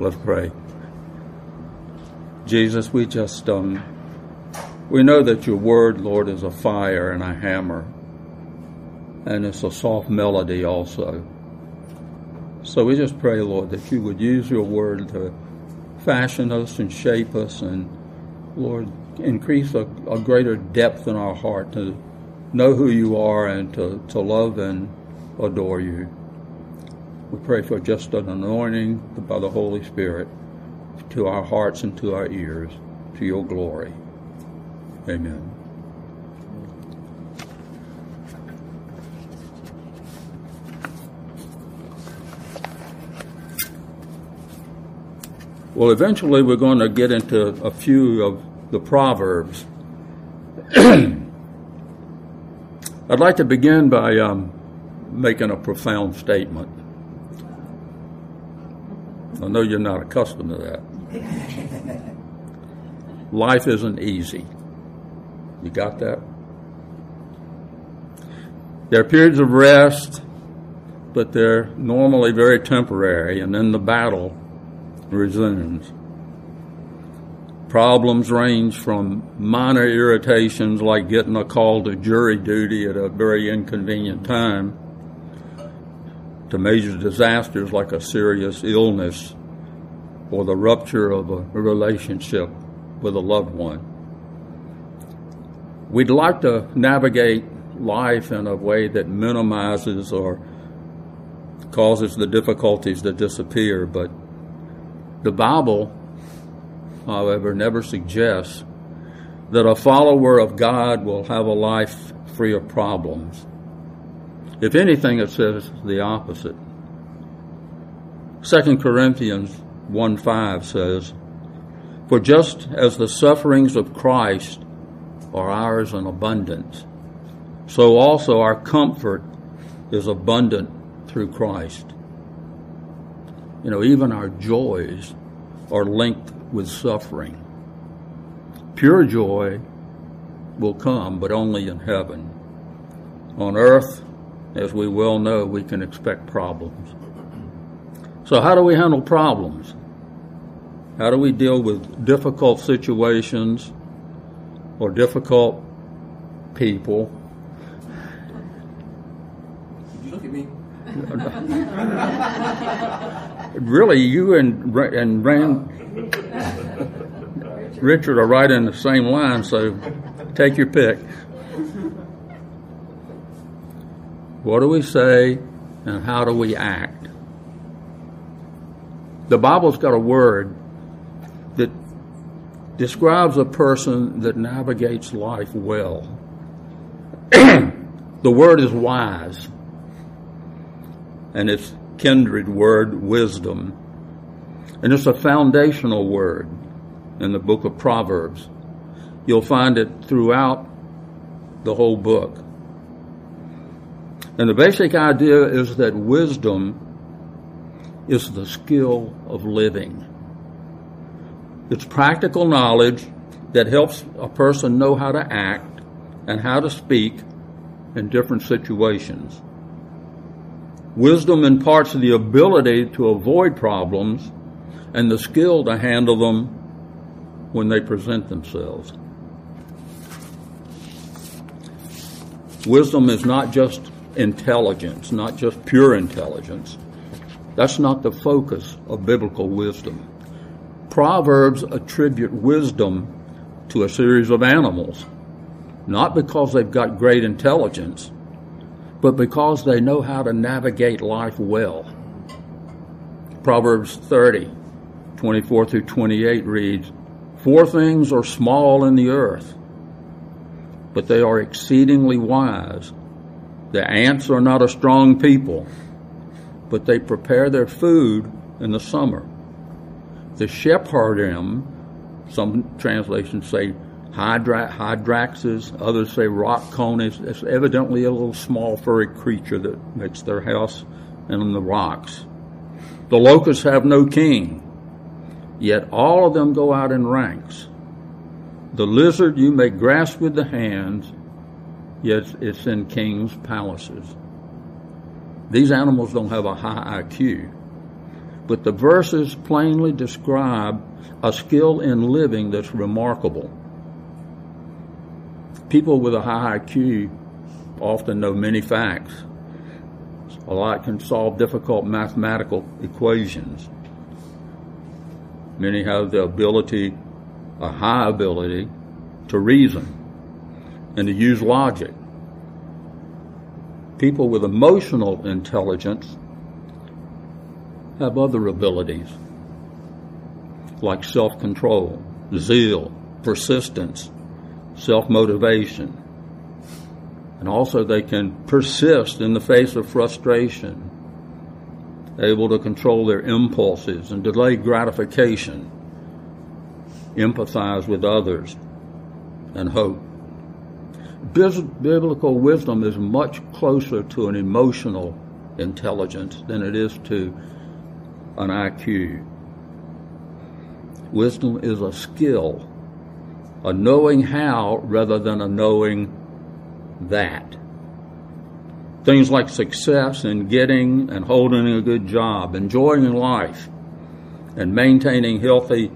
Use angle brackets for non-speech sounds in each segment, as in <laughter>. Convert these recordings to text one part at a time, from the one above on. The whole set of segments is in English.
Let's pray. Jesus, we just um, we know that your word, Lord, is a fire and a hammer, and it's a soft melody also. So we just pray, Lord, that you would use your word to fashion us and shape us, and Lord, increase a, a greater depth in our heart to know who you are and to, to love and adore you. We pray for just an anointing by the Holy Spirit to our hearts and to our ears, to your glory. Amen. Well, eventually we're going to get into a few of the Proverbs. <clears throat> I'd like to begin by um, making a profound statement. I know you're not accustomed to that. Life isn't easy. You got that? There are periods of rest, but they're normally very temporary, and then the battle resumes. Problems range from minor irritations like getting a call to jury duty at a very inconvenient time to major disasters like a serious illness or the rupture of a relationship with a loved one. We'd like to navigate life in a way that minimizes or causes the difficulties to disappear, but the Bible, however, never suggests that a follower of God will have a life free of problems. If anything, it says the opposite. 2 Corinthians 1 5 says, For just as the sufferings of Christ are ours in abundance, so also our comfort is abundant through Christ. You know, even our joys are linked with suffering. Pure joy will come, but only in heaven. On earth, as we well know, we can expect problems. So, how do we handle problems? How do we deal with difficult situations or difficult people? Did you look at me? <laughs> really, you and and Rand <laughs> Richard are right in the same line, so take your pick. What do we say, and how do we act? The Bible's got a word that describes a person that navigates life well. <clears throat> the word is wise, and it's kindred word, wisdom. And it's a foundational word in the book of Proverbs. You'll find it throughout the whole book. And the basic idea is that wisdom is the skill of living. It's practical knowledge that helps a person know how to act and how to speak in different situations. Wisdom imparts the ability to avoid problems and the skill to handle them when they present themselves. Wisdom is not just intelligence, not just pure intelligence. That's not the focus of biblical wisdom. Proverbs attribute wisdom to a series of animals, not because they've got great intelligence, but because they know how to navigate life well. Proverbs 30, 24 through 28 reads, Four things are small in the earth, but they are exceedingly wise. The ants are not a strong people, but they prepare their food in the summer. The shephanim, some translations say hydra- hyraxes, others say rock conies. It's evidently a little small furry creature that makes their house in the rocks. The locusts have no king, yet all of them go out in ranks. The lizard you may grasp with the hands, yet it's in kings' palaces. These animals don't have a high IQ, but the verses plainly describe a skill in living that's remarkable. People with a high IQ often know many facts. A lot can solve difficult mathematical equations. Many have the ability, a high ability, to reason and to use logic. People with emotional intelligence have other abilities like self control, zeal, persistence, self motivation. And also, they can persist in the face of frustration, able to control their impulses and delay gratification, empathize with others, and hope. Biblical wisdom is much closer to an emotional intelligence than it is to an IQ. Wisdom is a skill, a knowing how rather than a knowing that. Things like success in getting and holding a good job, enjoying life, and maintaining healthy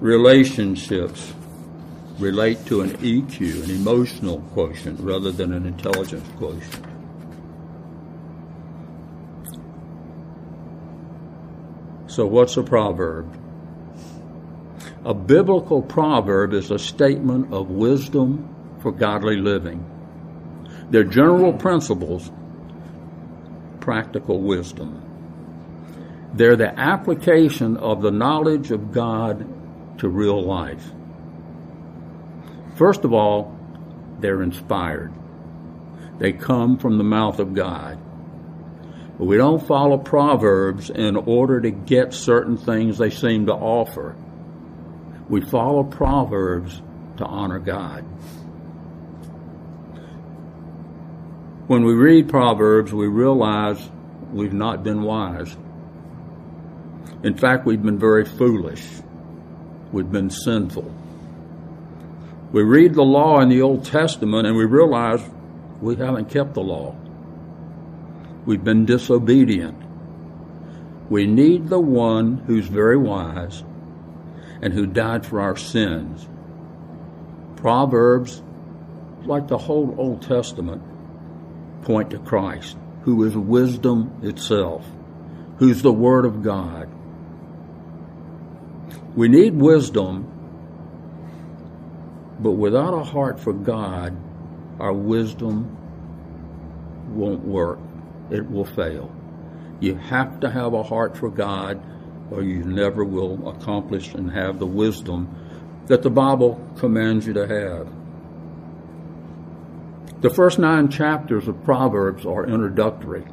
relationships relate to an EQ, an emotional quotient, rather than an intelligence quotient. So, what's a proverb? A biblical proverb is a statement of wisdom for godly living. They're general principles, practical wisdom. They're the application of the knowledge of God to real life. First of all, they're inspired. They come from the mouth of God. But we don't follow Proverbs in order to get certain things they seem to offer. We follow Proverbs to honor God. When we read Proverbs, we realize we've not been wise. In fact, we've been very foolish. We've been sinful. We read the law in the Old Testament and we realize we haven't kept the law. We've been disobedient. We need the one who's very wise and who died for our sins. Proverbs, like the whole Old Testament, point to Christ, who is wisdom itself, who's the Word of God. We need wisdom, but without a heart for God, our wisdom won't work it will fail. You have to have a heart for God, or you never will accomplish and have the wisdom that the Bible commands you to have. The first nine chapters of Proverbs are introductory,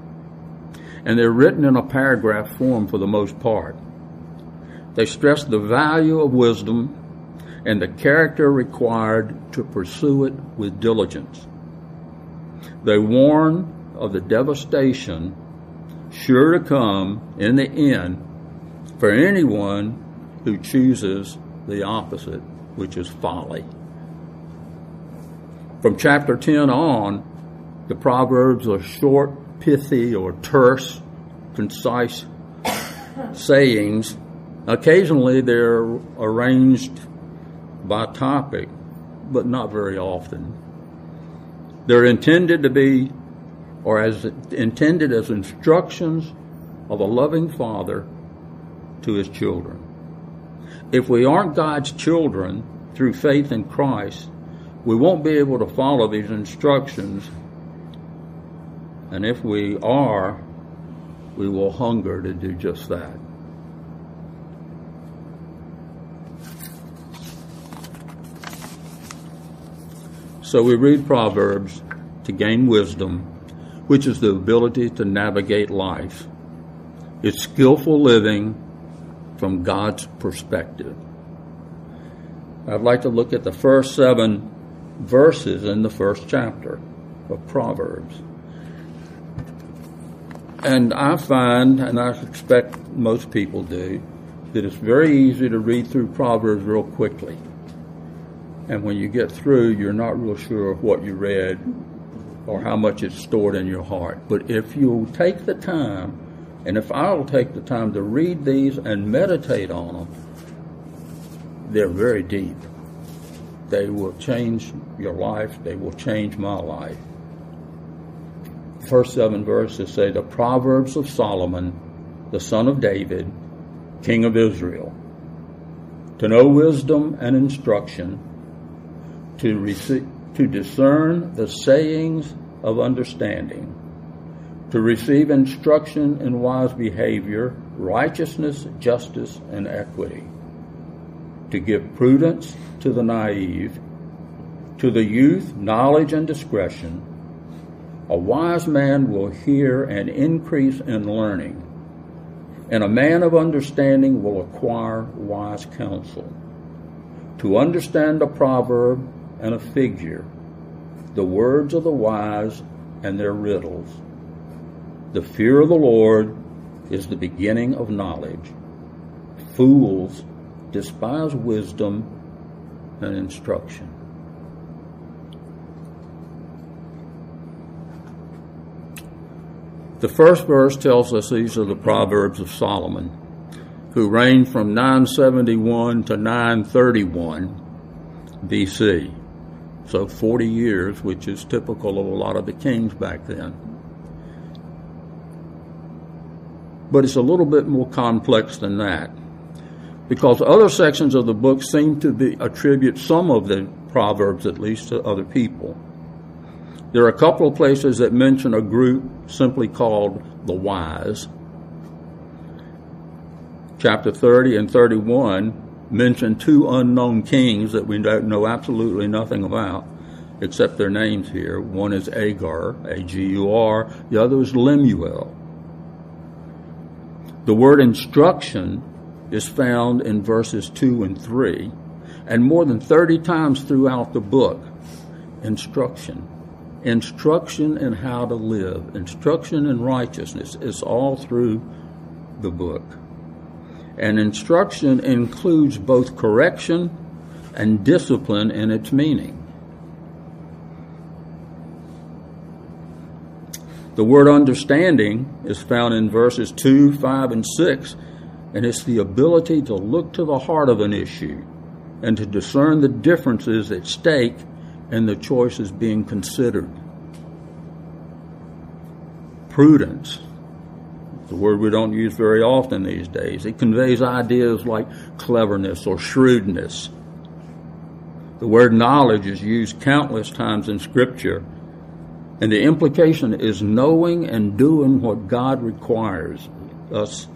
and they're written in a paragraph form for the most part. They stress the value of wisdom and the character required to pursue it with diligence. They warn of the devastation sure to come in the end for anyone who chooses the opposite, which is folly. From chapter 10 on, the Proverbs are short, pithy, or terse, concise <coughs> sayings. Occasionally they're arranged by topic, but not very often. They're intended to be or as intended as instructions of a loving father to his children. If we aren't God's children through faith in Christ, we won't be able to follow these instructions. And if we are, we will hunger to do just that. So we read Proverbs to gain wisdom which is the ability to navigate life. It's skillful living from God's perspective. I'd like to look at the first seven verses in the first chapter of Proverbs. And I find, and I suspect most people do, that it's very easy to read through Proverbs real quickly. And when you get through, you're not real sure of what you read or how much it's stored in your heart. But if you take the time And if I'll take the time to read these and meditate on them, they're very deep. They will change your life, they will change my life. First seven verses say the Proverbs of Solomon, the son of David, king of Israel. To know wisdom and instruction, to, receive, to discern the sayings of understanding, to receive instruction in wise behavior, righteousness, justice, and equity, to give prudence to the naive, to the youth, knowledge and discretion. A wise man will hear and increase in learning, and a man of understanding will acquire wise counsel. To understand a proverb and a figure, the words of the wise and their riddles. The fear of the Lord is the beginning of knowledge. Fools despise wisdom and instruction. The first verse tells us these are the Proverbs of Solomon, who reigned from 971 to 931 BC. So 40 years, which is typical of a lot of the kings back then. But it's a little bit more complex than that. Because other sections of the book seem to be, attribute some of the Proverbs, at least, to other people. There are a couple of places that mention a group simply called the wise. Chapter 30 and 31 mention two unknown kings that we don't know absolutely nothing about, except their names here. One is Agur, A G U R, the other is Lemuel. The word instruction is found in verses 2 and 3, and more than 30 times throughout the book. Instruction. Instruction in how to live, instruction in righteousness is all through the book. And instruction includes both correction and discipline in its meaning. The word understanding is found in verses 2, 5, and 6, and it's the ability to look to the heart of an issue and to discern the differences at stake and the choices being considered. Prudence it's a word we don't use very often these days. It conveys ideas like cleverness or shrewdness. The word knowledge is used countless times in Scripture, and the implication is knowing and doing what God requires us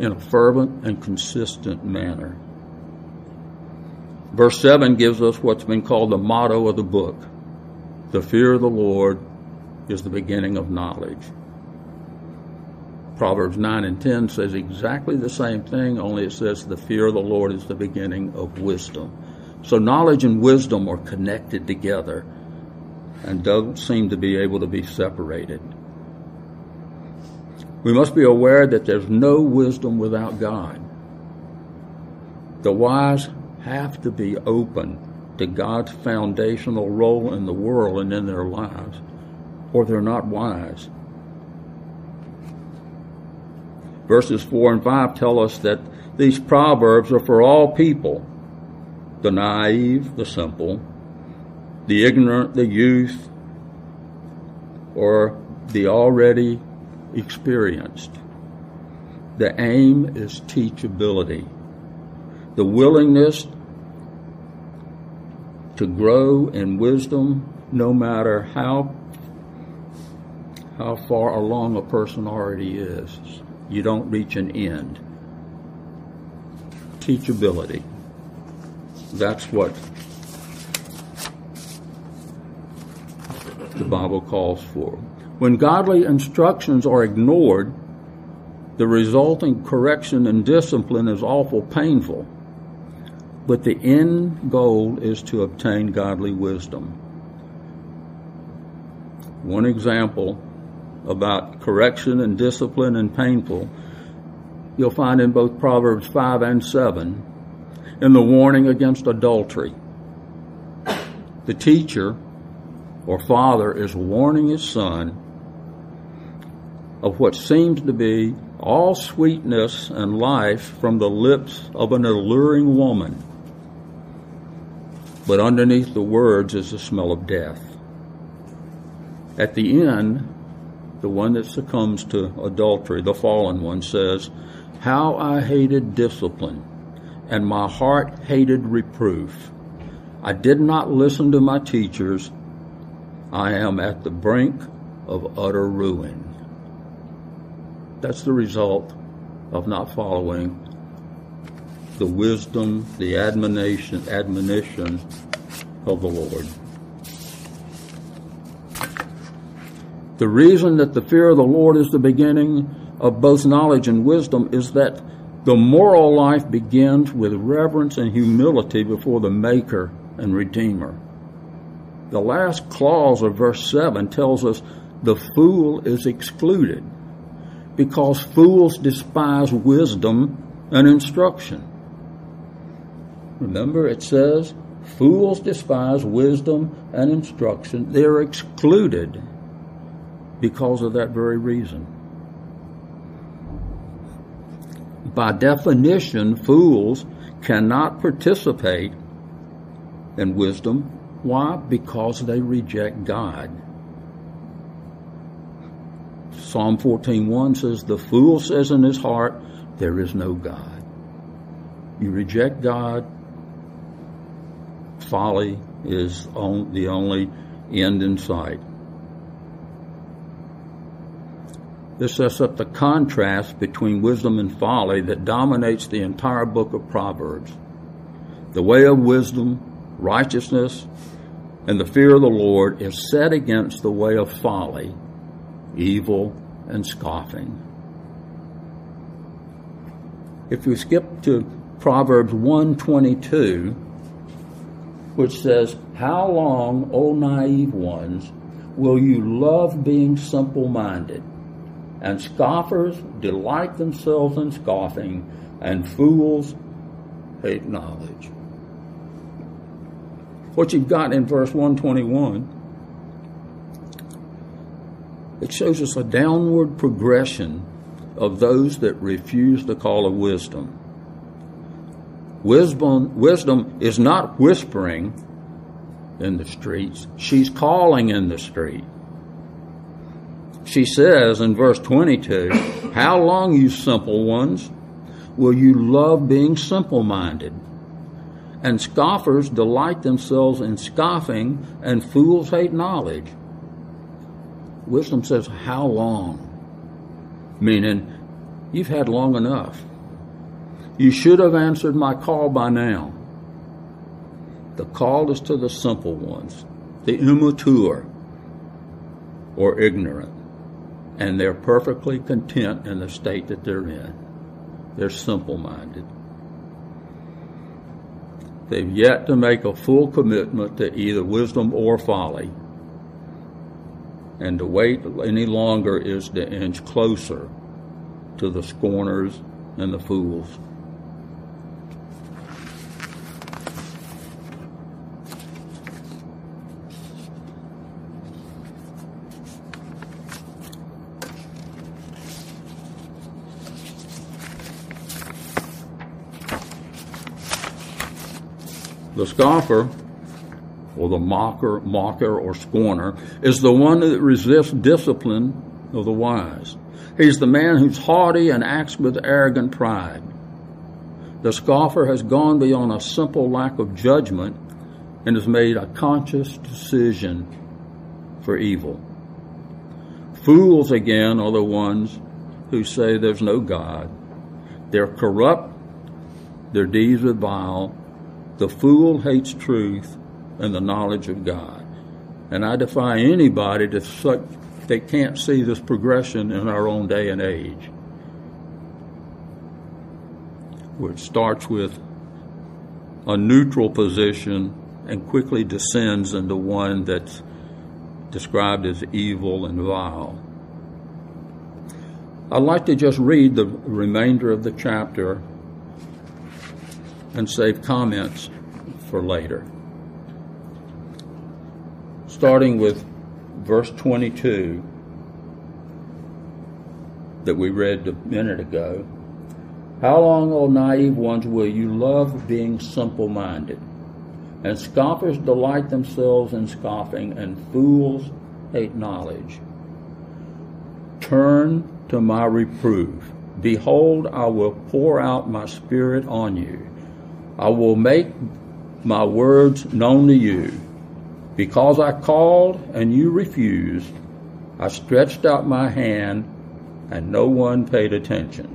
in a fervent and consistent manner. Verse 7 gives us what's been called the motto of the book the fear of the Lord is the beginning of knowledge. Proverbs 9 and 10 says exactly the same thing, only it says the fear of the Lord is the beginning of wisdom. So knowledge and wisdom are connected together and don't seem to be able to be separated. We must be aware that there's no wisdom without God. The wise have to be open to God's foundational role in the world and in their lives, or they're not wise. Verses 4 and 5 tell us that these proverbs are for all people the naive, the simple, the ignorant, the youth, or the already experienced. The aim is teachability, the willingness to grow in wisdom no matter how how far along a person already is. You don't reach an end. Teachability. That's what the Bible calls for. When godly instructions are ignored, the resulting correction and discipline is awful painful. But the end goal is to obtain godly wisdom. One example about correction and discipline and painful you'll find in both Proverbs 5 and 7 in the warning against adultery. The teacher or father is warning his son of what seems to be all sweetness and life from the lips of an alluring woman. But underneath the words is the smell of death. At the end, the one that succumbs to adultery, the fallen one, says, How I hated discipline, and my heart hated reproof. I did not listen to my teachers. I am at the brink of utter ruin. That's the result of not following the wisdom, the admonition, admonition of the Lord. The reason that the fear of the Lord is the beginning of both knowledge and wisdom is that the moral life begins with reverence and humility before the Maker and Redeemer. The last clause of verse 7 tells us the fool is excluded because fools despise wisdom and instruction. Remember, it says, fools despise wisdom and instruction. They're excluded because of that very reason. By definition, fools cannot participate in wisdom. Why? Because they reject God. Psalm 14:1 says, "The fool says in his heart, there is no God." You reject God, folly is on, the only end in sight. This sets up the contrast between wisdom and folly that dominates the entire book of Proverbs. The way of wisdom, righteousness, and the fear of the Lord is set against the way of folly, evil, and scoffing. If we skip to Proverbs 122, which says, How long, O naive ones, will you love being simple minded? And scoffers delight themselves in scoffing, and fools hate knowledge. What you've got in verse 121, it shows us a downward progression of those that refuse the call of wisdom. Wisdom, wisdom is not whispering in the streets, she's calling in the street she says in verse 22, How long, you simple ones, will you love being simple minded? And scoffers delight themselves in scoffing, and fools hate knowledge. Wisdom says, How long? Meaning, you've had long enough. You should have answered my call by now. The call is to the simple ones, the immature or ignorant and they're perfectly content in the state that they're in. They're simple minded. They've yet to make a full commitment to either wisdom or folly. And to wait any longer is to inch closer to the scorners and the fools. The scoffer, or the mocker, mocker or scorner, is the one that resists discipline of the wise. He's the man who's haughty and acts with arrogant pride. The scoffer has gone beyond a simple lack of judgment and has made a conscious decision for evil. Fools, again, are the ones who say there's no God. They're corrupt, their deeds are vile, the fool hates truth and the knowledge of God. And I defy anybody to such they can't see this progression in our own day and age. Where it starts with a neutral position and quickly descends into one that's described as evil and vile. I'd like to just read the remainder of the chapter and save comments for later. starting with verse 22 that we read a minute ago. How long, O naive ones, will you love being simple minded? And scoffers delight themselves in scoffing, and fools hate knowledge. Turn to my reproof. Behold, I will pour out my spirit on you. I will make my words known to you. Because I called and you refused, I stretched out my hand and no one paid attention.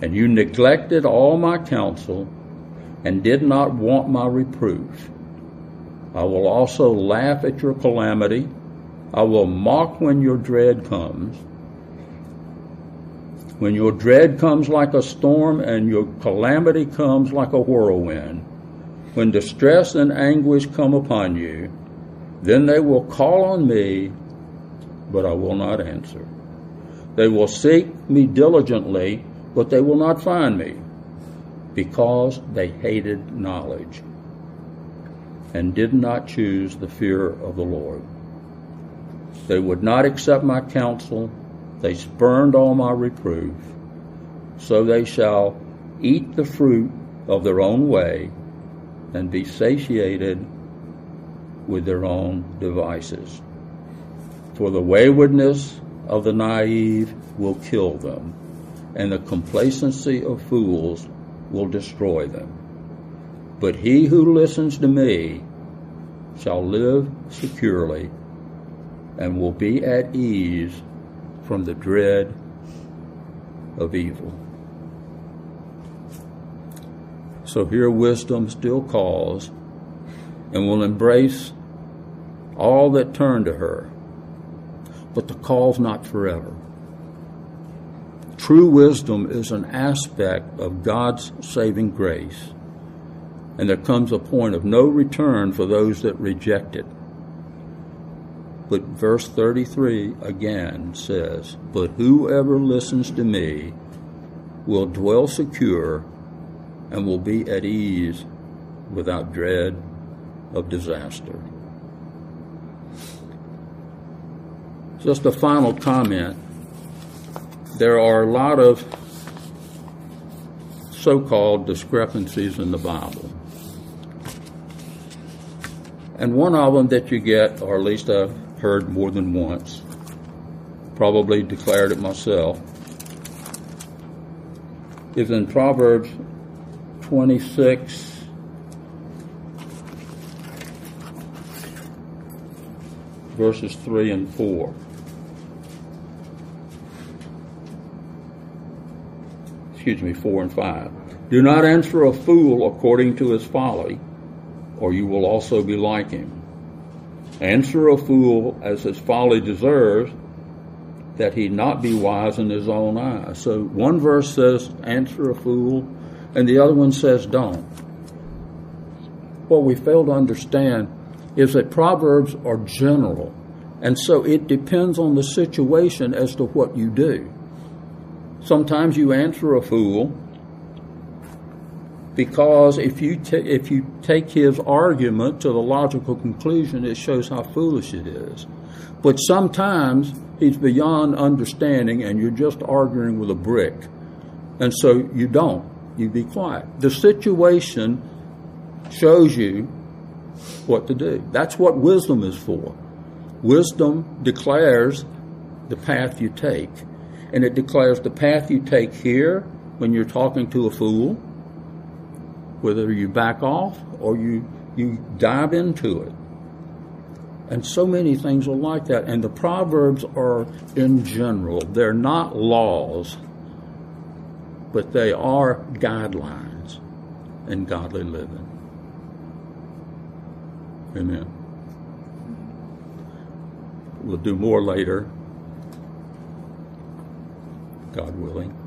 And you neglected all my counsel and did not want my reproof. I will also laugh at your calamity. I will mock when your dread comes. When your dread comes like a storm and your calamity comes like a whirlwind, when distress and anguish come upon you, then they will call on me, but I will not answer. They will seek me diligently, but they will not find me, because they hated knowledge and did not choose the fear of the Lord. They would not accept my counsel, they spurned all my reproof. So they shall eat the fruit of their own way and be satiated with their own devices. For the waywardness of the naive will kill them, and the complacency of fools will destroy them. But he who listens to me shall live securely and will be at ease from the dread of evil. So here wisdom still calls and will embrace all that turn to her. But the call's not forever. True wisdom is an aspect of God's saving grace, and there comes a point of no return for those that reject it. But verse 33 again says, But whoever listens to me will dwell secure and will be at ease without dread of disaster. Just a final comment. There are a lot of so called discrepancies in the Bible. And one of them that you get, or at least I've heard more than once, probably declared it myself, is in Proverbs 26 verses 3 and 4. Excuse me, 4 and 5. Do not answer a fool according to his folly, or you will also be like him. Answer a fool as his folly deserves, that he not be wise in his own eyes. So one verse says, answer a fool, and the other one says, don't. What we fail to understand is that Proverbs are general, and so it depends on the situation as to what you do. Sometimes you answer a fool because if you if you take his argument to the logical conclusion, it shows how foolish it is. But sometimes he's beyond understanding, and you're just arguing with a brick, and so you don't. You be quiet. The situation shows you what to do. That's what wisdom is for. Wisdom declares the path you take. And it declares the path you take here when you're talking to a fool, whether you back off or you, you dive into it. And so many things are like that. And the Proverbs are in general, they're not laws, but they are guidelines in godly living. Amen. We'll do more later, God willing.